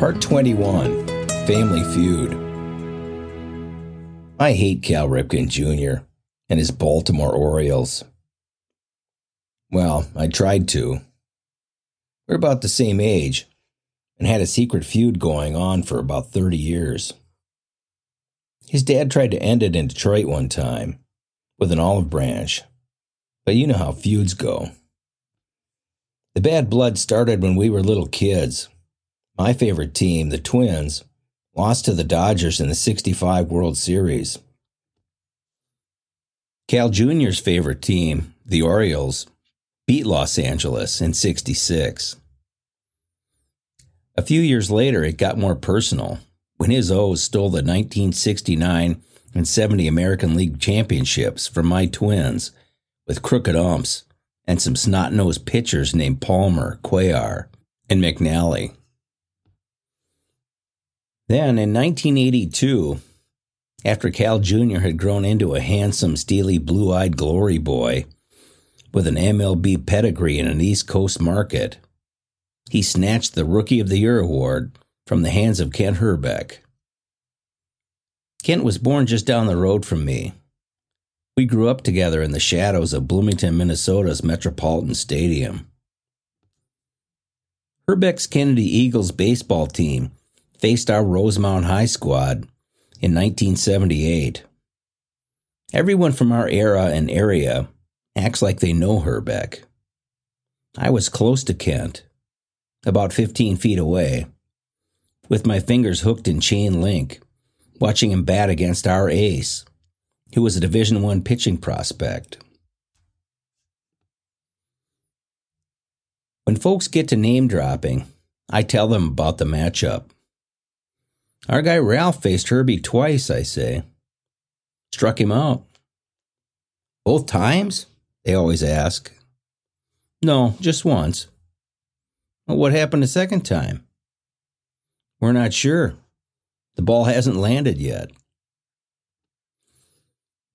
Part 21 Family Feud. I hate Cal Ripken Jr. and his Baltimore Orioles. Well, I tried to. We're about the same age and had a secret feud going on for about 30 years. His dad tried to end it in Detroit one time with an olive branch, but you know how feuds go. The bad blood started when we were little kids. My favorite team, the Twins, lost to the Dodgers in the 65 World Series. Cal Jr.'s favorite team, the Orioles, beat Los Angeles in 66. A few years later, it got more personal when his O's stole the 1969 and 70 American League championships from my Twins with crooked umps and some snot nosed pitchers named Palmer, Cuellar, and McNally. Then in 1982, after Cal Jr. had grown into a handsome, steely, blue eyed glory boy with an MLB pedigree in an East Coast market, he snatched the Rookie of the Year award from the hands of Kent Hrbek. Kent was born just down the road from me, we grew up together in the shadows of Bloomington, Minnesota's Metropolitan Stadium. Hrbek's Kennedy Eagles baseball team faced our Rosemount High squad in 1978. Everyone from our era and area acts like they know Hrbek. I was close to Kent, about 15 feet away, with my fingers hooked in chain link, watching him bat against our ace, who was a Division One pitching prospect. When folks get to name dropping, I tell them about the matchup. Our guy Ralph faced Herbie twice, I say. Struck him out. Both times? They always ask. No, just once. Well, what happened the second time? We're not sure. The ball hasn't landed yet.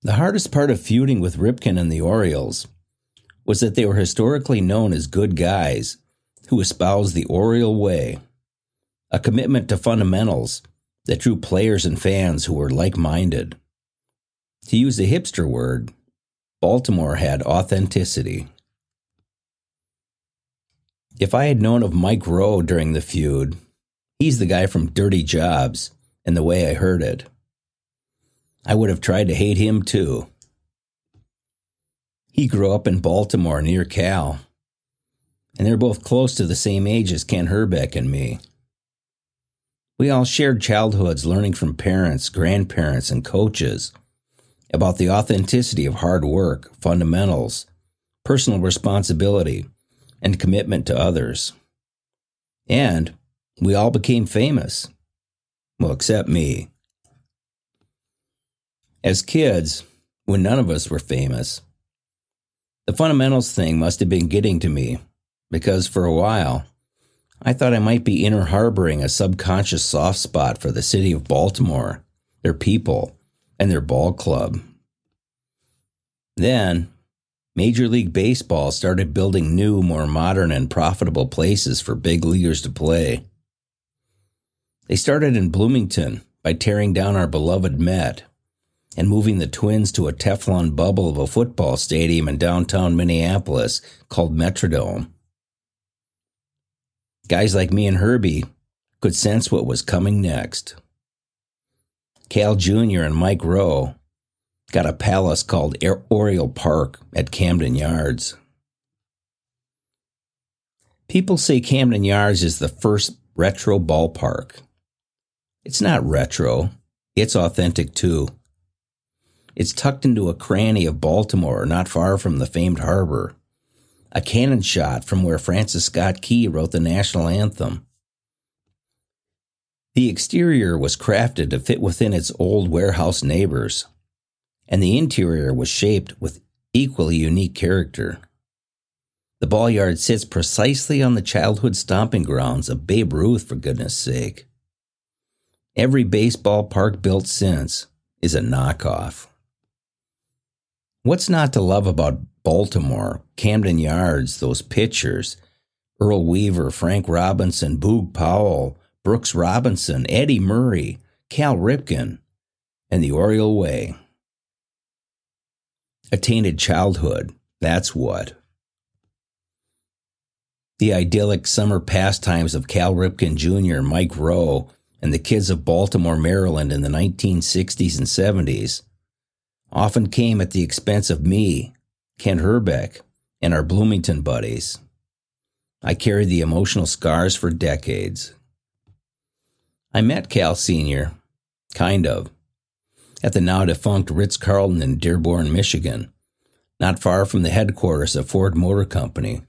The hardest part of feuding with Ripken and the Orioles was that they were historically known as good guys who espoused the Oriole way, a commitment to fundamentals that drew players and fans who were like minded. To use a hipster word, Baltimore had authenticity. If I had known of Mike Rowe during the feud, he's the guy from Dirty Jobs and the way I heard it. I would have tried to hate him too. He grew up in Baltimore near Cal, and they're both close to the same age as Ken Hrbek and me. We all shared childhoods learning from parents, grandparents, and coaches about the authenticity of hard work, fundamentals, personal responsibility, and commitment to others. And we all became famous. Well, except me. As kids, when none of us were famous, the fundamentals thing must have been getting to me because for a while, I thought I might be inner harboring a subconscious soft spot for the city of Baltimore, their people, and their ball club. Then, Major League Baseball started building new, more modern, and profitable places for big leaguers to play. They started in Bloomington by tearing down our beloved Met and moving the Twins to a Teflon bubble of a football stadium in downtown Minneapolis called Metrodome. Guys like me and Herbie could sense what was coming next. Cal Jr. and Mike Rowe got a palace called Oriole Park at Camden Yards. People say Camden Yards is the first retro ballpark. It's not retro, it's authentic too. It's tucked into a cranny of Baltimore, not far from the famed harbor. A cannon shot from where Francis Scott Key wrote the national anthem. The exterior was crafted to fit within its old warehouse neighbors, and the interior was shaped with equally unique character. The ball yard sits precisely on the childhood stomping grounds of Babe Ruth, for goodness sake. Every baseball park built since is a knockoff. What's not to love about Baltimore, Camden Yards, those pitchers, Earl Weaver, Frank Robinson, Boog Powell, Brooks Robinson, Eddie Murray, Cal Ripken, and the Oriole Way. A tainted childhood, that's what. The idyllic summer pastimes of Cal Ripken Jr., Mike Rowe, and the kids of Baltimore, Maryland in the 1960s and 70s often came at the expense of me, Kent Hrbek, and our Bloomington buddies. I carried the emotional scars for decades. I met Cal Sr., kind of, at the now defunct Ritz Carlton in Dearborn, Michigan, not far from the headquarters of Ford Motor Company.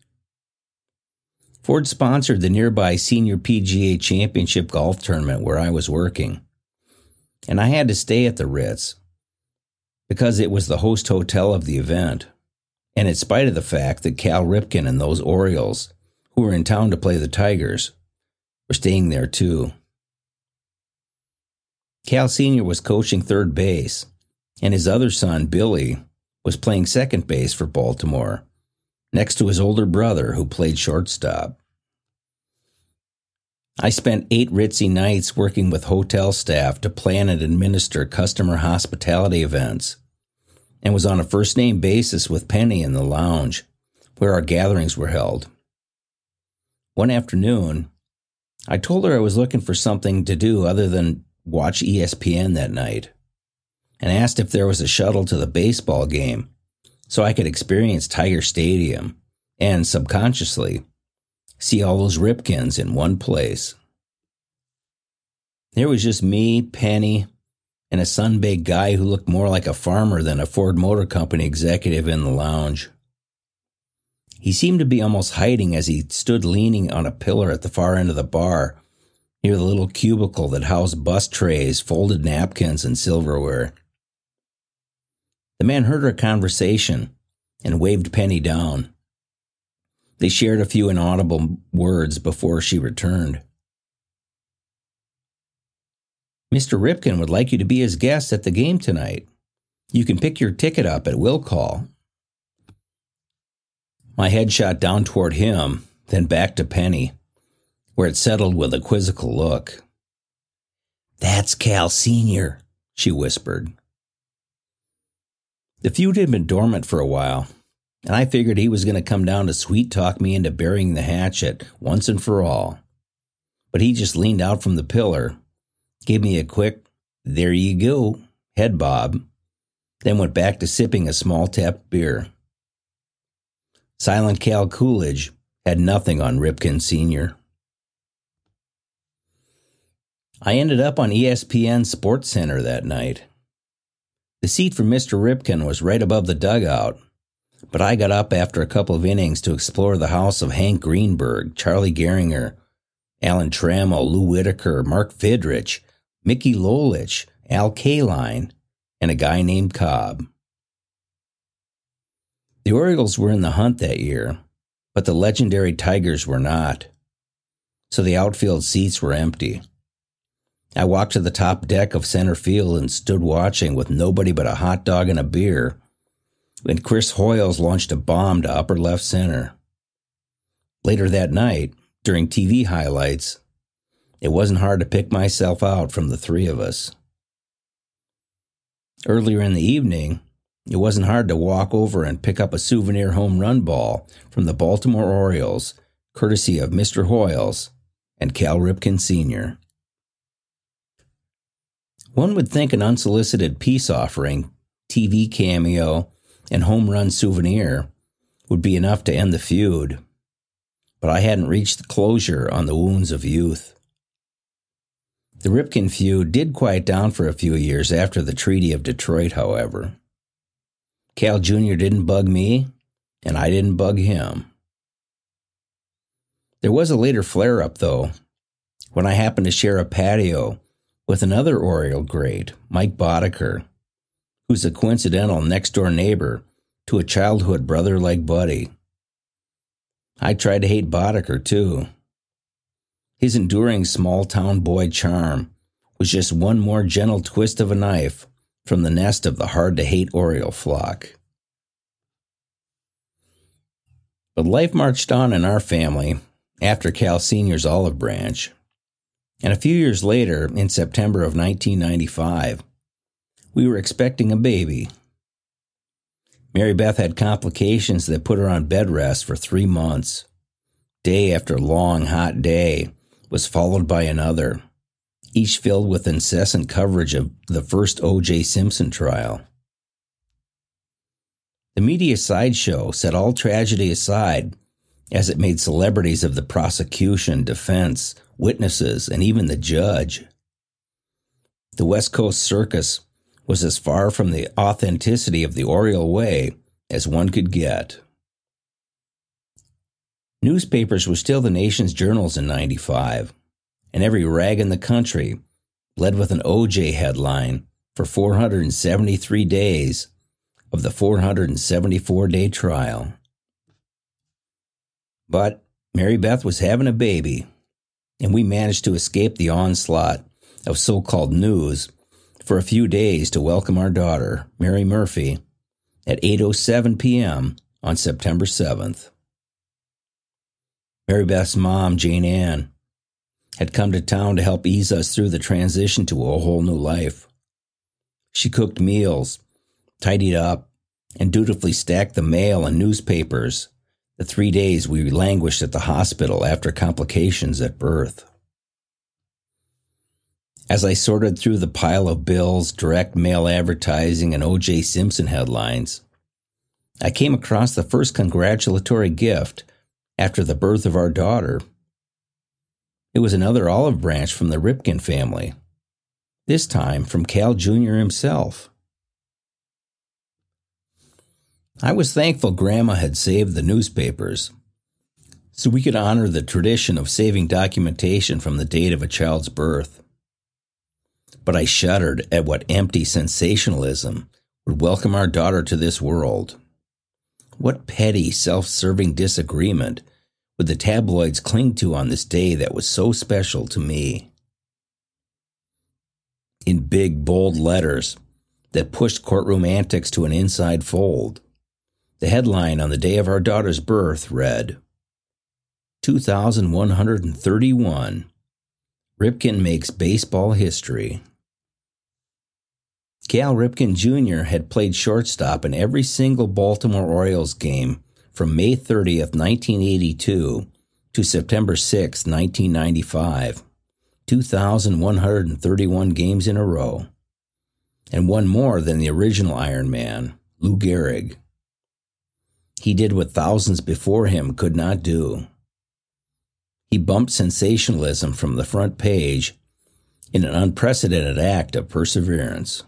Ford sponsored the nearby Senior PGA Championship golf tournament where I was working, and I had to stay at the Ritz because it was the host hotel of the event, and in spite of the fact that Cal Ripken and those Orioles, who were in town to play the Tigers, were staying there too. Cal Sr. was coaching third base, and his other son, Billy, was playing second base for Baltimore, next to his older brother, who played shortstop. I spent eight ritzy nights working with hotel staff to plan and administer customer hospitality events, and was on a first name basis with Penny in the lounge, where our gatherings were held. One afternoon, I told her I was looking for something to do other than watch ESPN that night, and asked if there was a shuttle to the baseball game so I could experience Tiger Stadium and subconsciously see all those Ripkens in one place. There was just me, Penny, and a sun-baked guy who looked more like a farmer than a Ford Motor Company executive in the lounge. He seemed to be almost hiding as he stood leaning on a pillar at the far end of the bar, near the little cubicle that housed bus trays, folded napkins, and silverware. The man heard our conversation and waved Penny down. They shared a few inaudible words before she returned. Mr. Ripken would like you to be his guest at the game tonight. You can pick your ticket up at will call. My head shot down toward him, then back to Penny, where it settled with a quizzical look. That's Cal Sr., she whispered. The feud had been dormant for a while, and I figured he was going to come down to sweet talk me into burying the hatchet once and for all. But he just leaned out from the pillar, gave me a quick, there you go, head bob, then went back to sipping a small tapped beer. Silent Cal Coolidge had nothing on Ripken Sr. I ended up on ESPN Sports Center that night. The seat for Mr. Ripken was right above the dugout, but I got up after a couple of innings to explore the house of Hank Greenberg, Charlie Gehringer, Alan Trammell, Lou Whitaker, Mark Fidrych, Mickey Lolich, Al Kaline, and a guy named Cobb. The Orioles were in the hunt that year, but the legendary Tigers were not, so the outfield seats were empty. I walked to the top deck of center field and stood watching with nobody but a hot dog and a beer when Chris Hoiles launched a bomb to upper left center. Later that night, during TV highlights, it wasn't hard to pick myself out from the three of us. Earlier in the evening, it wasn't hard to walk over and pick up a souvenir home run ball from the Baltimore Orioles, courtesy of Mr. Hoiles and Cal Ripken Sr. One would think an unsolicited peace offering, TV cameo, and home run souvenir would be enough to end the feud, but I hadn't reached the closure on the wounds of youth. The Ripken feud did quiet down for a few years after the Treaty of Detroit, however. Cal Jr. didn't bug me, and I didn't bug him. There was a later flare up, though, when I happened to share a patio with another Oriole great, Mike Boddicker, who's a coincidental next door neighbor to a childhood brother like Buddy. I tried to hate Boddicker, too. His enduring small town boy charm was just one more gentle twist of a knife from the nest of the hard to hate Oriole flock. But life marched on in our family after Cal Sr.'s olive branch. And a few years later, in September of 1995, we were expecting a baby. Mary Beth had complications that put her on bed rest for three months. Day after long, hot day was followed by another, each filled with incessant coverage of the first O.J. Simpson trial. The media sideshow set all tragedy aside as it made celebrities of the prosecution, defense, witnesses, and even the judge. The West Coast circus was as far from the authenticity of the Oriole Way as one could get. Newspapers were still the nation's journals in 95, and every rag in the country led with an OJ headline for 473 days of the 474 day trial. But Mary Beth was having a baby, and we managed to escape the onslaught of so called news for a few days to welcome our daughter, Mary Murphy, at 8:07 p.m. on September 7th. Mary Beth's mom, Jane Ann, had come to town to help ease us through the transition to a whole new life. She cooked meals, tidied up, and dutifully stacked the mail and newspapers the three days we languished at the hospital after complications at birth. As I sorted through the pile of bills, direct mail advertising, and O.J. Simpson headlines, I came across the first congratulatory gift after the birth of our daughter. It was another olive branch from the Ripken family, this time from Cal Jr. himself. I was thankful Grandma had saved the newspapers so we could honor the tradition of saving documentation from the date of a child's birth but I shuddered at what empty sensationalism would welcome our daughter to this world. What petty, self serving disagreement would the tabloids cling to on this day that was so special to me? In big, bold letters that pushed courtroom antics to an inside fold, the headline on the day of our daughter's birth read 2131 Ripken makes baseball history. Cal Ripken Jr. had played shortstop in every single Baltimore Orioles game from May 30th, 1982 to September 6, 1995, 2,131 games in a row, and one more than the original Iron Man, Lou Gehrig. He did what thousands before him could not do. He bumped sensationalism from the front page in an unprecedented act of perseverance.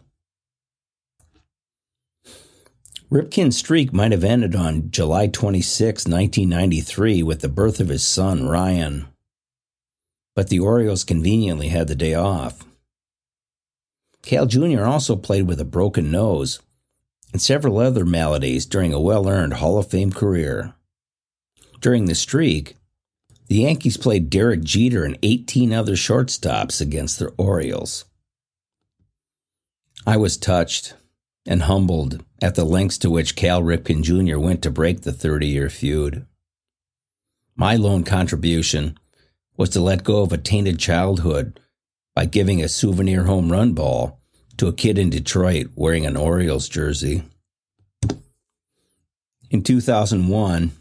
Ripken's streak might have ended on July 26, 1993, with the birth of his son, Ryan. But the Orioles conveniently had the day off. Cal Jr. also played with a broken nose and several other maladies during a well earned Hall of Fame career. During the streak, the Yankees played Derek Jeter and 18 other shortstops against the Orioles. I was touched and humbled at the lengths to which Cal Ripken Jr. went to break the 30 year feud. My lone contribution was to let go of a tainted childhood by giving a souvenir home run ball to a kid in Detroit wearing an Orioles jersey. In 2001,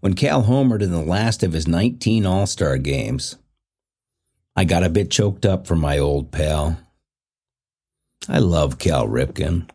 when Cal homered in the last of his 19 All Star games, I got a bit choked up for my old pal. I love Cal Ripken.